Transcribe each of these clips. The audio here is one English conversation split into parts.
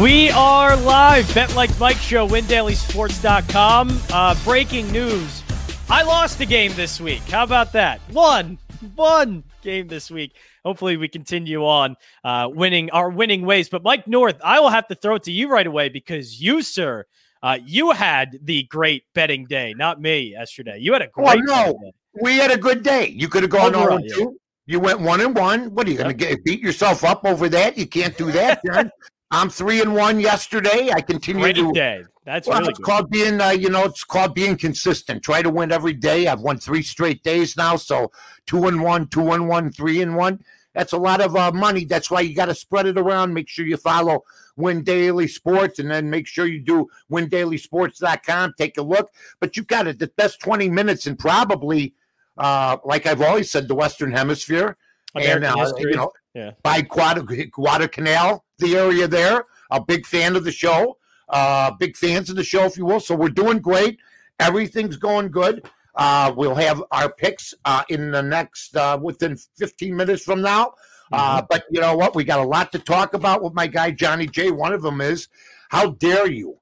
We are live, Bet Like Mike Show, WinDailySports.com. Uh, breaking news. I lost a game this week. How about that? One, one game this week. Hopefully, we continue on uh, winning our winning ways. But Mike North, I will have to throw it to you right away because you, sir, uh, you had the great betting day, not me yesterday. You had a great. Oh no, we had a good day. You could have gone on two. You went one and one. What are you going to get? Beat yourself up over that? You can't do that, Jon. I'm three and one yesterday. I continue Great to. Day. That's well, really it's good. called being, uh, you know, it's called being consistent. Try to win every day. I've won three straight days now, so two and one, two and one, three and one. That's a lot of uh, money. That's why you got to spread it around. Make sure you follow Win Daily Sports, and then make sure you do WinDailySports.com. Take a look. But you've got it. The best twenty minutes, and probably, uh, like I've always said, the Western Hemisphere, American and uh, history. you know, Yeah. by Guada- Guadalcanal, the area there. A big fan of the show. Uh, big fans of the show, if you will. So we're doing great. Everything's going good. Uh, we'll have our picks uh, in the next uh, within 15 minutes from now. Uh, but you know what? We got a lot to talk about with my guy Johnny J. One of them is how dare you?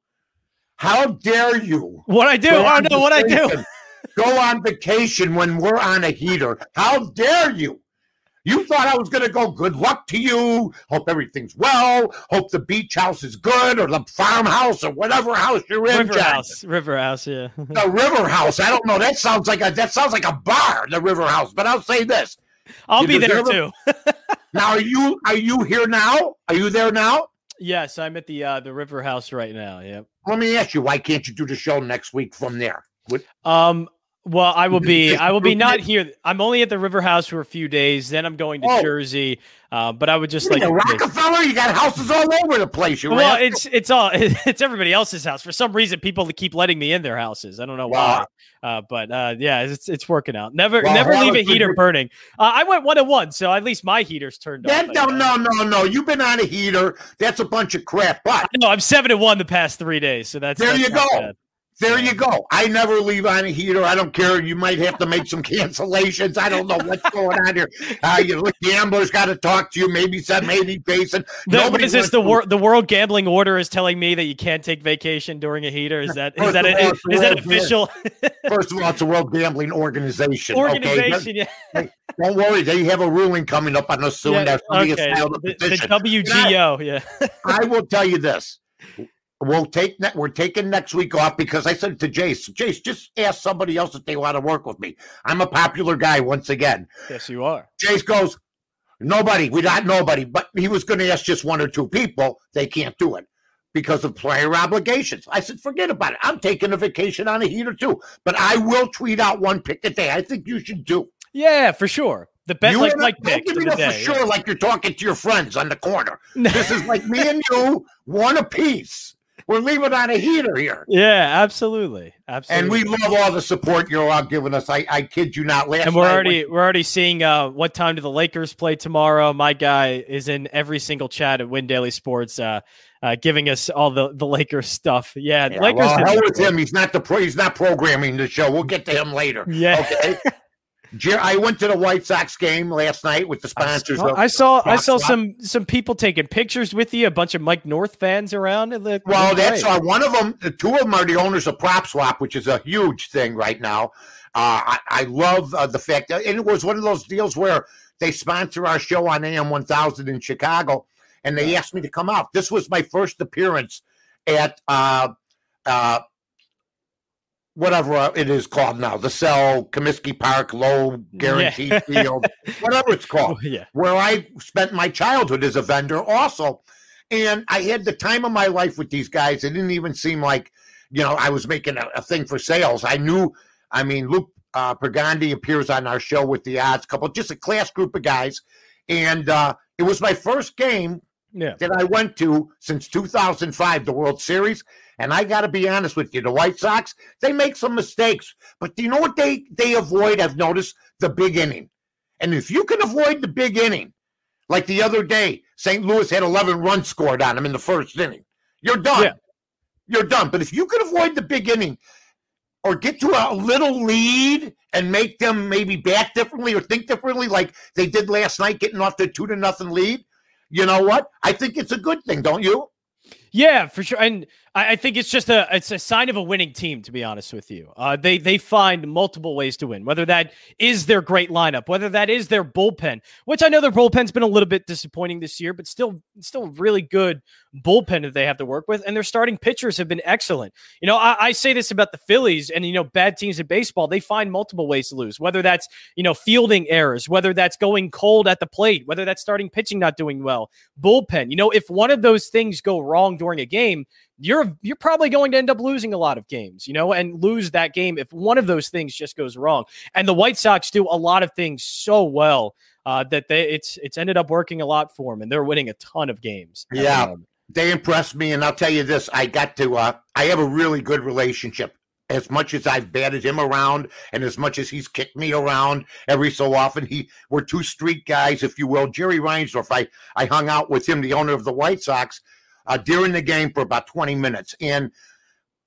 How dare you? What I do? Oh no, what I do? Go on vacation when we're on a heater. How dare you? You thought I was going to go. Good luck to you. Hope everything's well. Hope the beach house is good, or the farmhouse, or whatever house you're in. River. House. River House. Yeah. The River House. I don't know. That sounds like a that sounds like a bar. The River House. But I'll say this. I'll You be there too. Now, are you are you here now? Are you there now? yes, I'm at the uh, the River House right now. Yep. Let me ask you. Why can't you do the show next week from there? What, Um. Well, I will be. I will be not here. I'm only at the River House for a few days. Then I'm going to Oh. Jersey. Uh, but I would just like. are you, to take- Rockefeller. You got houses all over the place. You Well, rascal. it's it's all it's everybody else's house. For some reason, people keep letting me in their houses. I don't know why. Uh, but uh, yeah, it's it's working out. Never Well, never leave a heater you're- burning. Uh, I went one and one, so at least my heater's turned That, off. no, no, no, no. You've been on a heater. That's a bunch of crap. But No, I'm seven and one the past three days, so that's There that's you go. bad. There you go. I never leave on a heater. I don't care. You might have to make some cancellations. I don't know what's going on here. Uh, you look, gamblers got to talk to you. Maybe some, maybe Jason. The, Nobody is this? The world the World Gambling Order is telling me that you can't take vacation during a heater. Is that is that all, a, is that official First of all, it's a World Gambling Organization. Okay? organization? Yeah. Don't worry. They have a ruling coming up on us soon. Yeah, that somebody has okay. The, the. WGO. Yeah. I will tell you this. We'll take ne- we're taking next week off because I said to Jace, Jace, just ask somebody else if they want to work with me. I'm a popular guy once again. yes, you are. Jace goes, nobody, we got nobody, but he was going to ask just one or two people. They can't do it because of player obligations. I said, forget about it. I'm taking a vacation on a heater too, but I will tweet out one pick a day. I think you should do. Yeah, for sure. The best, like and I- Mike don't pick give for me for sure like you're talking to your friends on the corner. This is like me and you, one apiece. We're leaving on a heater here. Yeah, absolutely, absolutely. And we love all the support you're all giving us. I, I kid you not. Last and we're already we're already seeing uh, what time do the Lakers play tomorrow. My guy is in every single chat at Win Daily Sports, uh, uh, giving us all the the Lakers stuff. Yeah, Yeah, Lakers. well, hell with him. He's not the pro. He's not programming the show. We'll get to him later. Yeah. Okay. I went to the White Sox game last night with the sponsors. I saw, I saw I saw some some people taking pictures with you. A bunch of Mike North fans around. Well, that's uh, one of them. The two of them are the owners of Prop Swap, which is a huge thing right now. Uh, I, I love uh, the fact that, and it was one of those deals where they sponsor our show on AM 1000 in Chicago, and they asked me to come out. This was my first appearance at uh, uh, whatever uh, it is called now, the Cell, Comiskey Park, Low Guarantee Yeah. Field, whatever it's called yeah. where I spent my childhood as a vendor also. And I had the time of my life with these guys. It didn't even seem like, you know, I was making a, a thing for sales. I knew, I mean, Luke uh, Pergandi appears on our show with the odds couple, just a class group of guys. And uh, it was my first game Yeah. that I went to since 2005, the World Series. And I got to be honest with you, the White Sox, they make some mistakes, but do you know what they they avoid? I've noticed the big inning. And if you can avoid the big inning, like the other day, St. Louis had 11 runs scored on them in the first inning, you're done. Yeah. You're done. But if you can avoid the big inning or get to a little lead and make them maybe bat differently or think differently, like they did last night, getting off the two to nothing lead, you know what? I think it's a good thing, don't you? Yeah, for sure. And I, I, think it's just a it's a sign of a winning team, to be honest with you. Uh, they they find multiple ways to win, whether that is their great lineup, whether that is their bullpen, which I know their bullpen's been a little bit disappointing this year, but still still really good bullpen that they have to work with. And their starting pitchers have been excellent. You know, I, I say this about the Phillies and you know, bad teams in baseball, they find multiple ways to lose, whether that's, you know, fielding errors, whether that's going cold at the plate, whether that's starting pitching not doing well, bullpen. You know, if one of those things go wrong during a game, you're you're probably going to end up losing a lot of games, you know, and lose that game if one of those things just goes wrong. And the White Sox do a lot of things so well uh, that they it's it's ended up working a lot for them, and they're winning a ton of games. Yeah, they impressed me, and I'll tell you this: I got to uh, I have a really good relationship. As much as I've batted him around, and as much as he's kicked me around every so often, he we're two street guys, if you will. Jerry Reinsdorf, I I hung out with him, the owner of the White Sox uh, during the game for about 20 minutes. And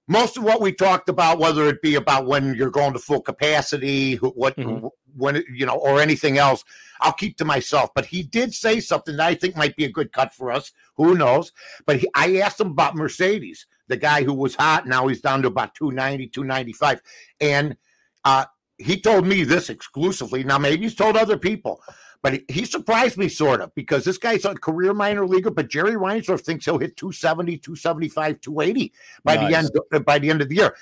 most of what we talked about, whether it be about when you're going to full capacity, what mm-hmm. when you know, or anything else, I'll keep to myself. But he did say something that I think might be a good cut for us. Who knows? But he, I asked him about Mercedes, the guy who was hot. Now he's down to about 290, 295, and uh, he told me this exclusively. Now maybe he's told other people, but he, surprised me sort of because this guy's a career minor leaguer, but Jerry Reinsdorf thinks he'll hit 270, 275, 280 by nice. the end uh, by the end of the year.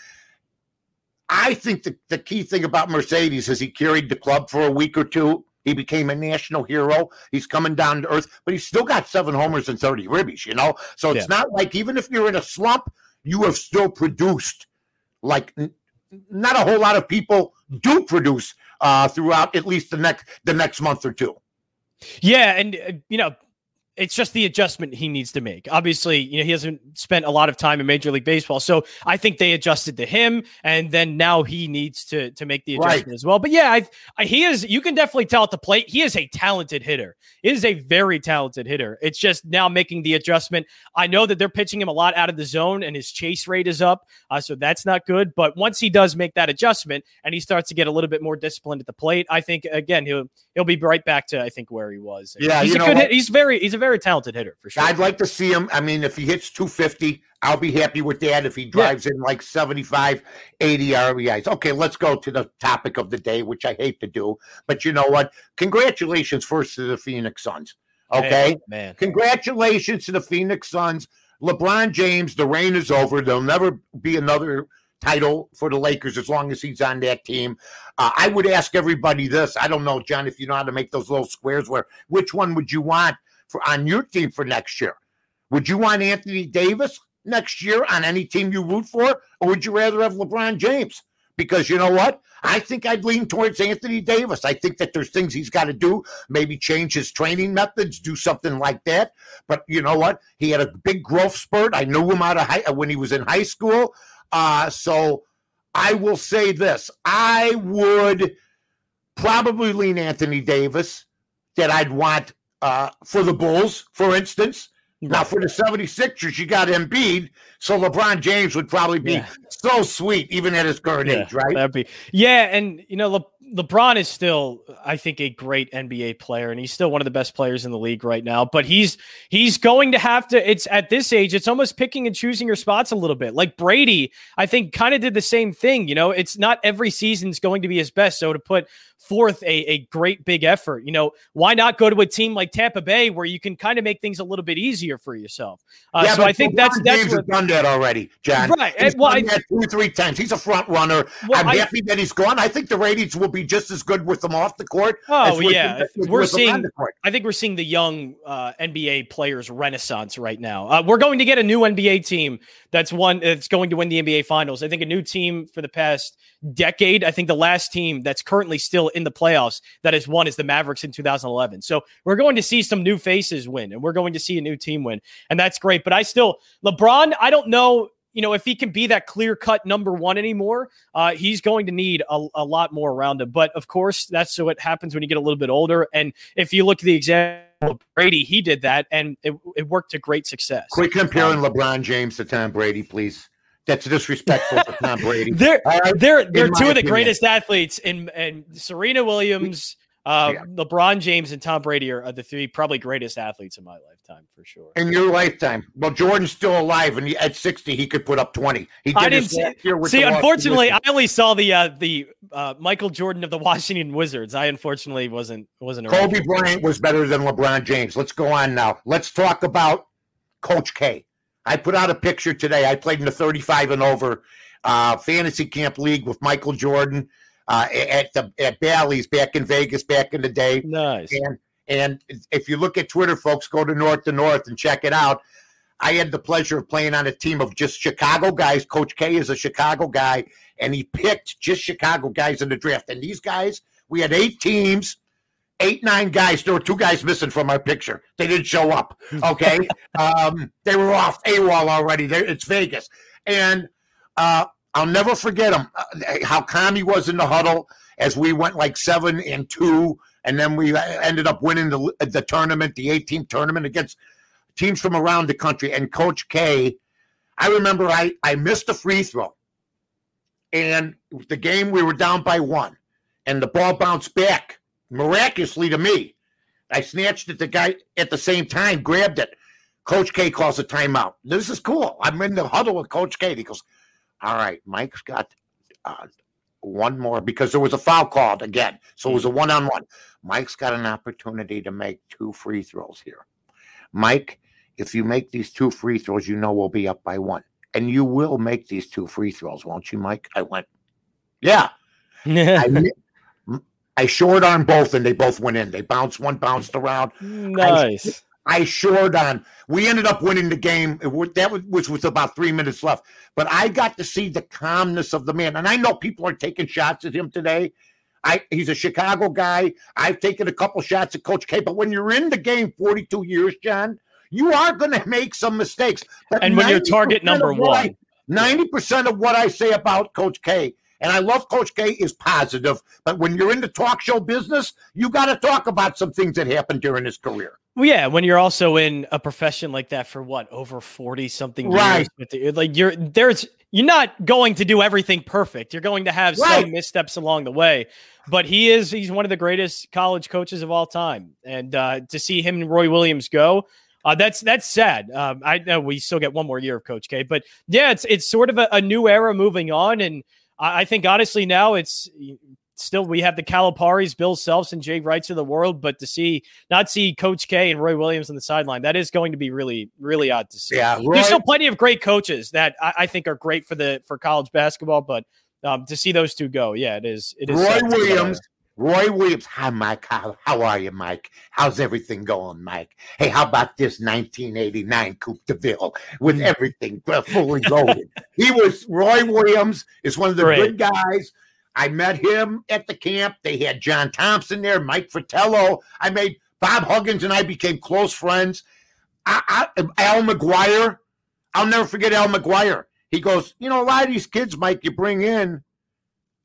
I think the, the key thing about Mercedes is he carried the club for a week or two. He became a national hero. He's coming down to earth, but he's still got seven homers and 30 ribbies, you know? So it's yeah. not like even if you're in a slump, you have still produced like not a whole lot of people do produce uh, throughout at least the next the next month or two. Yeah, and uh, you know, it's just the adjustment he needs to make. Obviously, you know, he hasn't spent a lot of time in Major League Baseball, so I think they adjusted to him, and then now he needs to to make the adjustment right. as well. But yeah, I, I, he is. You can definitely tell at the plate, he is a talented hitter. He is a very talented hitter. It's just now making the adjustment. I know that they're pitching him a lot out of the zone, and his chase rate is up, uh, so that's not good. But once he does make that adjustment, and he starts to get a little bit more disciplined at the plate, I think again he'll he'll be right back to I think where he was. Yeah, he's a good. Hit. He's very he's a very talented hitter for sure. I'd like to see him. I mean, if he hits 250, I'll be happy with that. If he drives yeah. in like 75, 80 RBIs. Okay, let's go to the topic of the day, which I hate to do. But you know what? Congratulations first to the Phoenix Suns. Okay, man. man. Congratulations to the Phoenix Suns. LeBron James, the reign is over. There'll never be another title for the Lakers as long as he's on that team. Uh, I would ask everybody this. I don't know, Jon, if you know how to make those little squares where which one would you want for on your team for next year? Would you want Anthony Davis next year on any team you root for, or would you rather have LeBron James? Because you know what? I think I'd lean towards Anthony Davis. I think that there's things he's got to do, maybe change his training methods, do something like that. But you know what? He had a big growth spurt. I knew him out of high when he was in high school. Uh, so I will say this: I would probably lean Anthony Davis. That I'd want uh, for the Bulls, for instance. Now, for the 76ers, you got Embiid, so LeBron James would probably be yeah. so sweet, even at his current yeah, age, right? That'd be, yeah. And, you know, Le- LeBron is still, I think, a great NBA player, and he's still one of the best players in the league right now. But he's he's going to have to. It's at this age, it's almost picking and choosing your spots a little bit. Like Brady, I think, kind of did the same thing. You know, it's not every season's going to be his best. So to put forth a, a great big effort, you know, why not go to a team like Tampa Bay where you can kind of make things a little bit easier for yourself? Uh, yeah, so I think that's that's James what, done that already, Jon. Right. He's well, done I, that two three times. He's a front runner. Well, I'm I, happy that he's gone. I think the ratings will be just as good with them off the court. Oh yeah, we're seeing. I think we're seeing the young uh, NBA players renaissance right now. Uh, we're going to get a new NBA team that's one that's going to win the NBA Finals. I think a new team for the past decade. I think the last team that's currently still in the playoffs that has won is the Mavericks in 2011. So we're going to see some new faces win, and we're going to see a new team win, and that's great. But I still LeBron. I don't know you know, if he can be that clear cut number one anymore, uh, he's going to need a, a, lot more around him. But of course, that's what happens when you get a little bit older. And if you look at the example Brady, he did that and it, it worked to great success. Quick comparing LeBron James to Tom Brady, please. That's disrespectful to Tom Brady. They're right? they're they're two of the greatest athletes in and Serena Williams, uh, yeah. LeBron James, and Tom Brady are, are the three probably greatest athletes in my lifetime for sure. In your lifetime. Well, Jordan's still alive, and he, at 60, he could put up 20. He did I didn't see. see unfortunately, I only saw the uh, the uh, Michael Jordan of the Washington Wizards. I unfortunately wasn't wasn't. Kobe Bryant was better than LeBron James. Let's go on now. Let's talk about Coach K. I put out a picture today. I played in the 35 and over uh, fantasy camp league with Michael Jordan uh, at the at Bally's back in Vegas back in the day. Nice. And and if you look at Twitter, folks, go to North to North and check it out. I had the pleasure of playing on a team of just Chicago guys. Coach K is a Chicago guy, and he picked just Chicago guys in the draft. And these guys, we had eight teams, eight, nine guys. There were two guys missing from our picture. They didn't show up. Okay. um, they were off AWOL already. They're, it's Vegas. And uh, I'll never forget him, uh, how calm he was in the huddle as we went like seven and two and then we ended up winning the the tournament, the 18 tournament against teams from around the country. And Coach K, I remember I I missed a free throw, and the game we were down by one, and the ball bounced back miraculously to me. I snatched it. The guy at the same time grabbed it. Coach K calls a timeout. This is cool. I'm in the huddle with Coach K. He goes, "All right, Mike's got uh, one more because there was a foul called again. So it was a one on one. Mike's got an opportunity to make two free throws here. Mike, if you make these two free throws, you know we'll be up by one. And you will make these two free throws, won't you, Mike? I went, Yeah. I, I short on both and they both went in. They bounced, one bounced around. Nice. I short on. We ended up winning the game. That was, which was about three minutes left. But I got to see the calmness of the man, and I know people are taking shots at him today. I he's a Chicago guy. I've taken a couple shots at Coach K, but when you're in the game 42 years, Jon, you are going to make some mistakes. But and when you're target number one, ninety percent of what I say about Coach K and I love Coach K is positive, but when you're in the talk show business, you got to talk about some things that happened during his career. Well, yeah, when you're also in a profession like that for what over forty something right. years, like you're there's you're not going to do everything perfect. You're going to have right. some missteps along the way, but he is he's one of the greatest college coaches of all time, and uh, to see him and Roy Williams go. Uh, that's that's sad. Um, I know we still get one more year of Coach K, but yeah, it's it's sort of a, a new era moving on, and I, think honestly now it's still we have the Caliparis, Bill Selfs, and Jay Wrights of the world, but to see not see Coach K and Roy Williams on the sideline, that is going to be really, really odd to see. Yeah, Roy, there's still plenty of great coaches that I, I, think are great for the for college basketball, but um, to see those two go, yeah, it is. It is. Roy Williams. Roy Williams. Hi, Mike. How, how are you, Mike? How's everything going, Mike? Hey, how about this 1989 Coupe de Ville with mm. everything fully loaded? he was, Roy Williams is one of the Great. good guys. I met him at the camp. They had John Thompson there, Mike Fratello. I made Bob Huggins and I became close friends. I, I, Al McGuire. I'll never forget Al McGuire. He goes, you know, a lot of these kids, Mike, you bring in,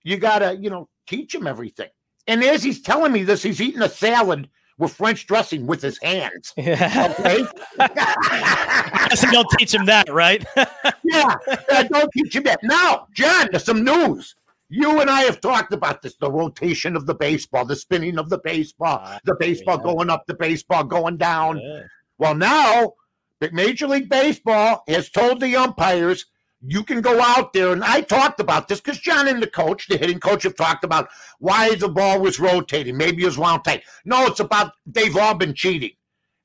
you gotta, you know, teach them everything. And as he's telling me this, he's eating a salad with French dressing with his hands. Yeah. Okay. so don't teach him that, right? yeah. Uh, don't teach him that. Now, Jon, there's some news. You and I have talked about this the rotation of the baseball, the spinning of the baseball, uh, the baseball yeah. going up, the baseball going down. Yeah. Well, now, the Major League Baseball has told the umpires you can go out there, and I talked about this because Jon and the coach, the hitting coach, have talked about why the ball was rotating. Maybe it was wound tight. No, it's about they've all been cheating.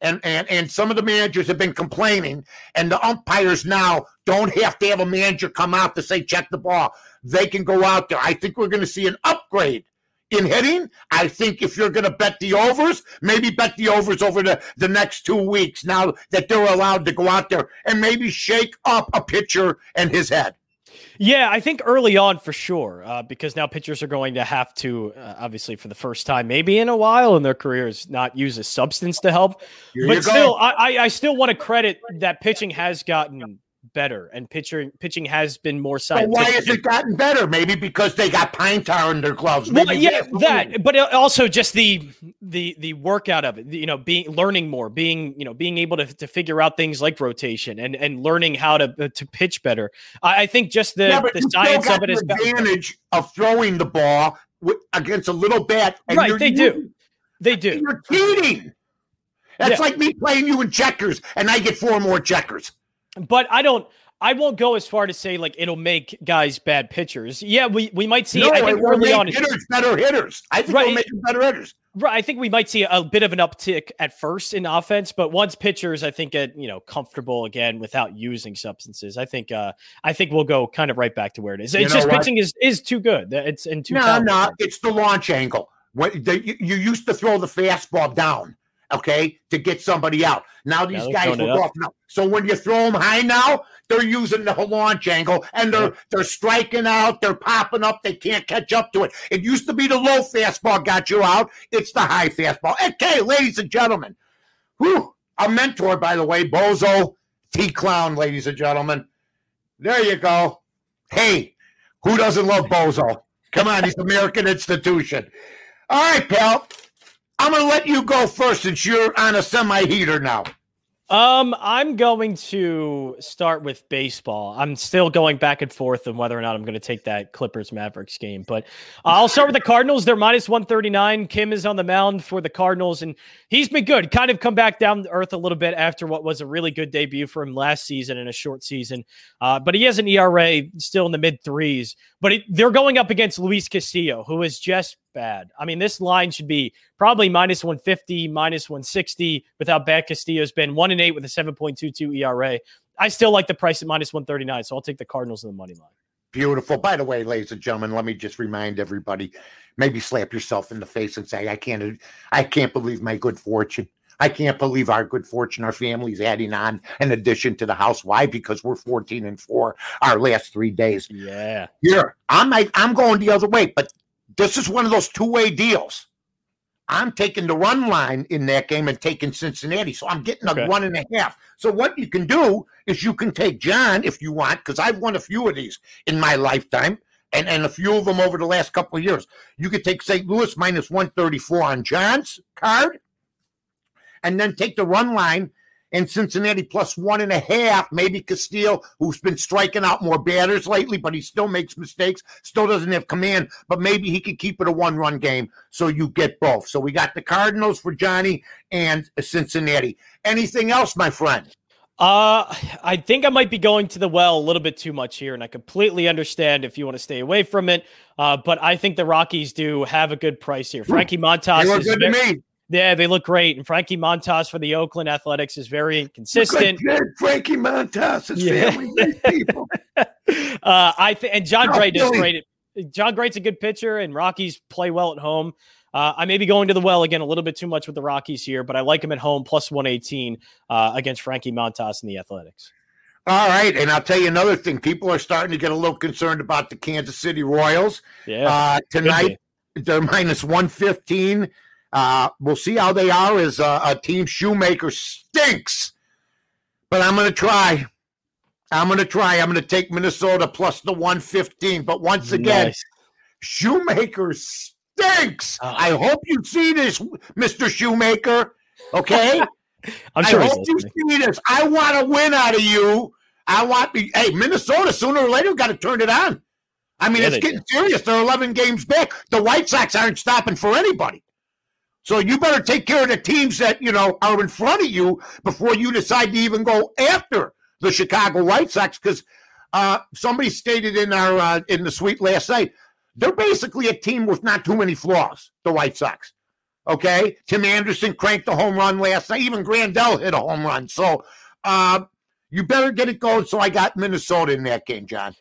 And, and and some of the managers have been complaining, and the umpires now don't have to have a manager come out to say check the ball. They can go out there. I think we're going to see an upgrade in hitting. I think if you're going to bet the overs, maybe bet the overs over the, the next two weeks now that they're allowed to go out there and maybe shake up a pitcher and his head. Yeah, I think early on for sure, uh, because now pitchers are going to have to, uh, obviously, for the first time, maybe in a while in their careers, not use a substance to help. Here but still, I, I still want to credit that pitching has gotten better, and pitching pitching has been more scientific. But why has it gotten better? Maybe because they got pine tar in their gloves. Maybe well, yeah, that. But also just the the the workout of it. You know, being learning more, being you know being able to, to figure out things like rotation and and learning how to uh, to pitch better. I, I think just the yeah, the science of it is the advantage of throwing the ball with, against a little bat. right, they do. They do. You're cheating. That's Yeah. like me playing you in checkers, and I get four more checkers. But I don't. I won't go as far to say like it'll make guys bad pitchers. Yeah, we, we might see. no, I think early make on, hitters better hitters. I think Right. it'll make them better hitters. right, I think we might see a bit of an uptick at first in offense, but once pitchers, I think get you know comfortable again without using substances. I think uh I think we'll go kind of right back to where it is. It's just pitching is is too good. It's in too. No, talented. no, it's the launch angle. When you used to throw the fastball down, okay, to get somebody out. Now these they're guys throwing will it go up. off now. So when you throw them high now, they're using the launch angle and they're they're striking out. They're popping up. They can't catch up to it. It used to be the low fastball got you out. It's the high fastball. Okay, ladies and gentlemen, whew, a mentor, by the way, Bozo T Clown, ladies and gentlemen. There you go. Hey, who doesn't love Bozo? Come on, he's American institution. All right, pal. I'm going to let you go first since you're on a semi heater now. Um, I'm going to start with baseball. I'm still going back and forth on whether or not I'm going to take that Clippers Mavericks game, but I'll start with the Cardinals. They're minus 139. Kim is on the mound for the Cardinals, and he's been good. Kind of come back down to earth a little bit after what was a really good debut for him last season in a short season. Uh, but he has an ERA still in the mid threes. But it, they're going up against Luis Castillo, who is just bad. I mean, this line should be probably minus 150, minus 160 without bad Castillo's been. One and eight with a 7.22 ERA. I still like the price at minus 139, so I'll take the Cardinals in the money line. Beautiful. By the way, ladies and gentlemen, let me just remind everybody, maybe slap yourself in the face and say, I can't I can't believe my good fortune. I can't believe our good fortune, our family's adding on an addition to the house. Why? Because we're 14 and 4 our last three days. Yeah. Here, I'm I'm going the other way, but this is one of those two-way deals. I'm taking the run line in that game and taking Cincinnati. So I'm getting a Okay. one and a half. So what you can do is you can take Jon if you want, because I've won a few of these in my lifetime and, and a few of them over the last couple of years. You could take St. Louis minus 134 on Jon's card and then take the run line and Cincinnati plus one and a half. Maybe Castillo, who's been striking out more batters lately, but he still makes mistakes, still doesn't have command, but maybe he could keep it a one run game. So you get both. So we got the Cardinals for Johnny and Cincinnati. Anything else, my friend? Uh, I think I might be going to the well a little bit too much here, and I completely understand if you want to stay away from it. Uh, but I think the Rockies do have a good price here. Frankie They Montas look is good to very- me. Yeah, they look great, and Frankie Montas for the Oakland Athletics is very inconsistent. Good Frankie Montas, his Yeah. family, people. uh, I think, and Jon Oh, Gray does great. Jon Gray's a good pitcher, and Rockies play well at home. Uh, I may be going to the well again a little bit too much with the Rockies here, but I like him at home plus 118 uh, against Frankie Montas and the Athletics. All right, and I'll tell you another thing. People are starting to get a little concerned about the Kansas City Royals. Yeah. Uh, tonight, they're minus 115. Uh, we'll see how they are as uh, a team. Shoemaker stinks, but I'm going to try. I'm going to try. I'm going to take Minnesota plus the 115. But once again, Nice. Shoemaker stinks. Oh. I hope you see this, Mr. Shoemaker. Okay? I'm sure I hope you see this. I want a win out of you. I want me. Hey, Minnesota, sooner or later, got to turn it on. I mean, Yeah, it's getting serious. They're 11 games back. The White Sox aren't stopping for anybody. So you better take care of the teams that you know are in front of you before you decide to even go after the Chicago White Sox. Because uh, somebody stated in our uh, in the suite last night, they're basically a team with not too many flaws. The White Sox. Okay, Tim Anderson cranked a home run last night. Even Grandal hit a home run. So uh, you better get it going. So I got Minnesota in that game, Jon.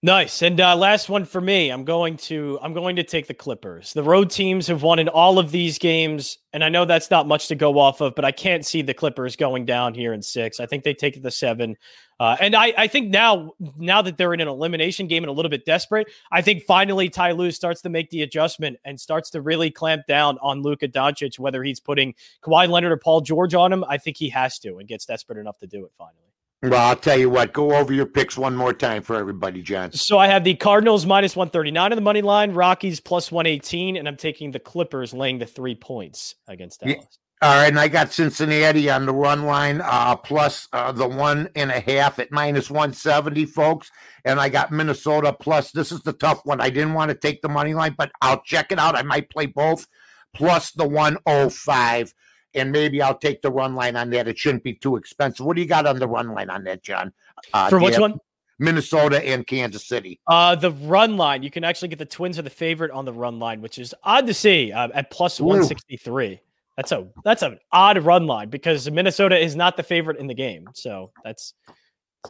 Nice. And uh, last one for me. I'm going to I'm going to take the Clippers. The road teams have won in all of these games, and I know that's not much to go off of, but I can't see the Clippers going down here in six. I think they take the seven. Uh, and I, I think now now that they're in an elimination game and a little bit desperate, I think finally Ty Lue starts to make the adjustment and starts to really clamp down on Luka Doncic, whether he's putting Kawhi Leonard or Paul George on him. I think he has to and gets desperate enough to do it finally. Well, I'll tell you what. Go over your picks one more time for everybody, Jon. So I have the Cardinals minus 139 on the money line, Rockies plus 118, and I'm taking the Clippers laying the three points against Yeah. Dallas. All right, and I got Cincinnati on the run line, uh, plus uh, the one and a half at minus 170, folks. And I got Minnesota plus. This is the tough one. I didn't want to take the money line, but I'll check it out. I might play both, plus the 105 and maybe I'll take the run line on that. It shouldn't be too expensive. What do you got on the run line on that, Jon? Uh, For which one? Minnesota and Kansas City. Uh, the run line, you can actually get the Twins are the favorite on the run line, which is odd to see uh, at plus 163. That's a that's an odd run line because Minnesota is not the favorite in the game. So that's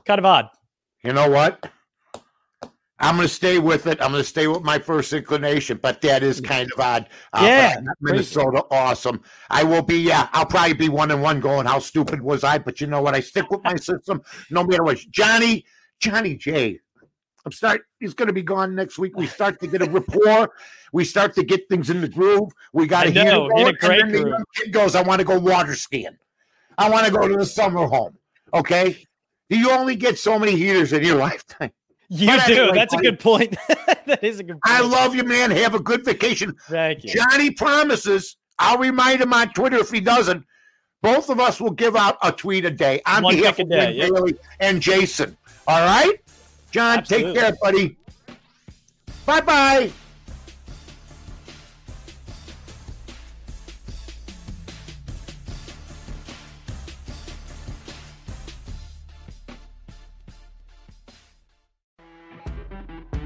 kind of odd. You know what? I'm going to stay with it. I'm going to stay with my first inclination, but that is kind of odd. Uh, yeah, Minnesota, awesome. I will be. Yeah, I'll probably be one and one. Going, how stupid was I? But you know what? I stick with my system, no matter what. Johnny, Johnny J. I'm start. He's going to be gone next week. We start to get a rapport. We start to get things in the groove. We got to hear it. A great and then the kid goes, "I want to go water skiing. I want to go to the summer home." Okay, you only get so many heaters in your lifetime. You but do. Anyway, That's buddy, a good point. that is a good point. I love you, man. Have a good vacation. Thank you. Johnny promises. I'll remind him on Twitter if he doesn't. Both of us will give out a tweet a day on One behalf of day, yep. Bailey and Jason. All right? Jon, Absolutely. take care, buddy. Bye bye.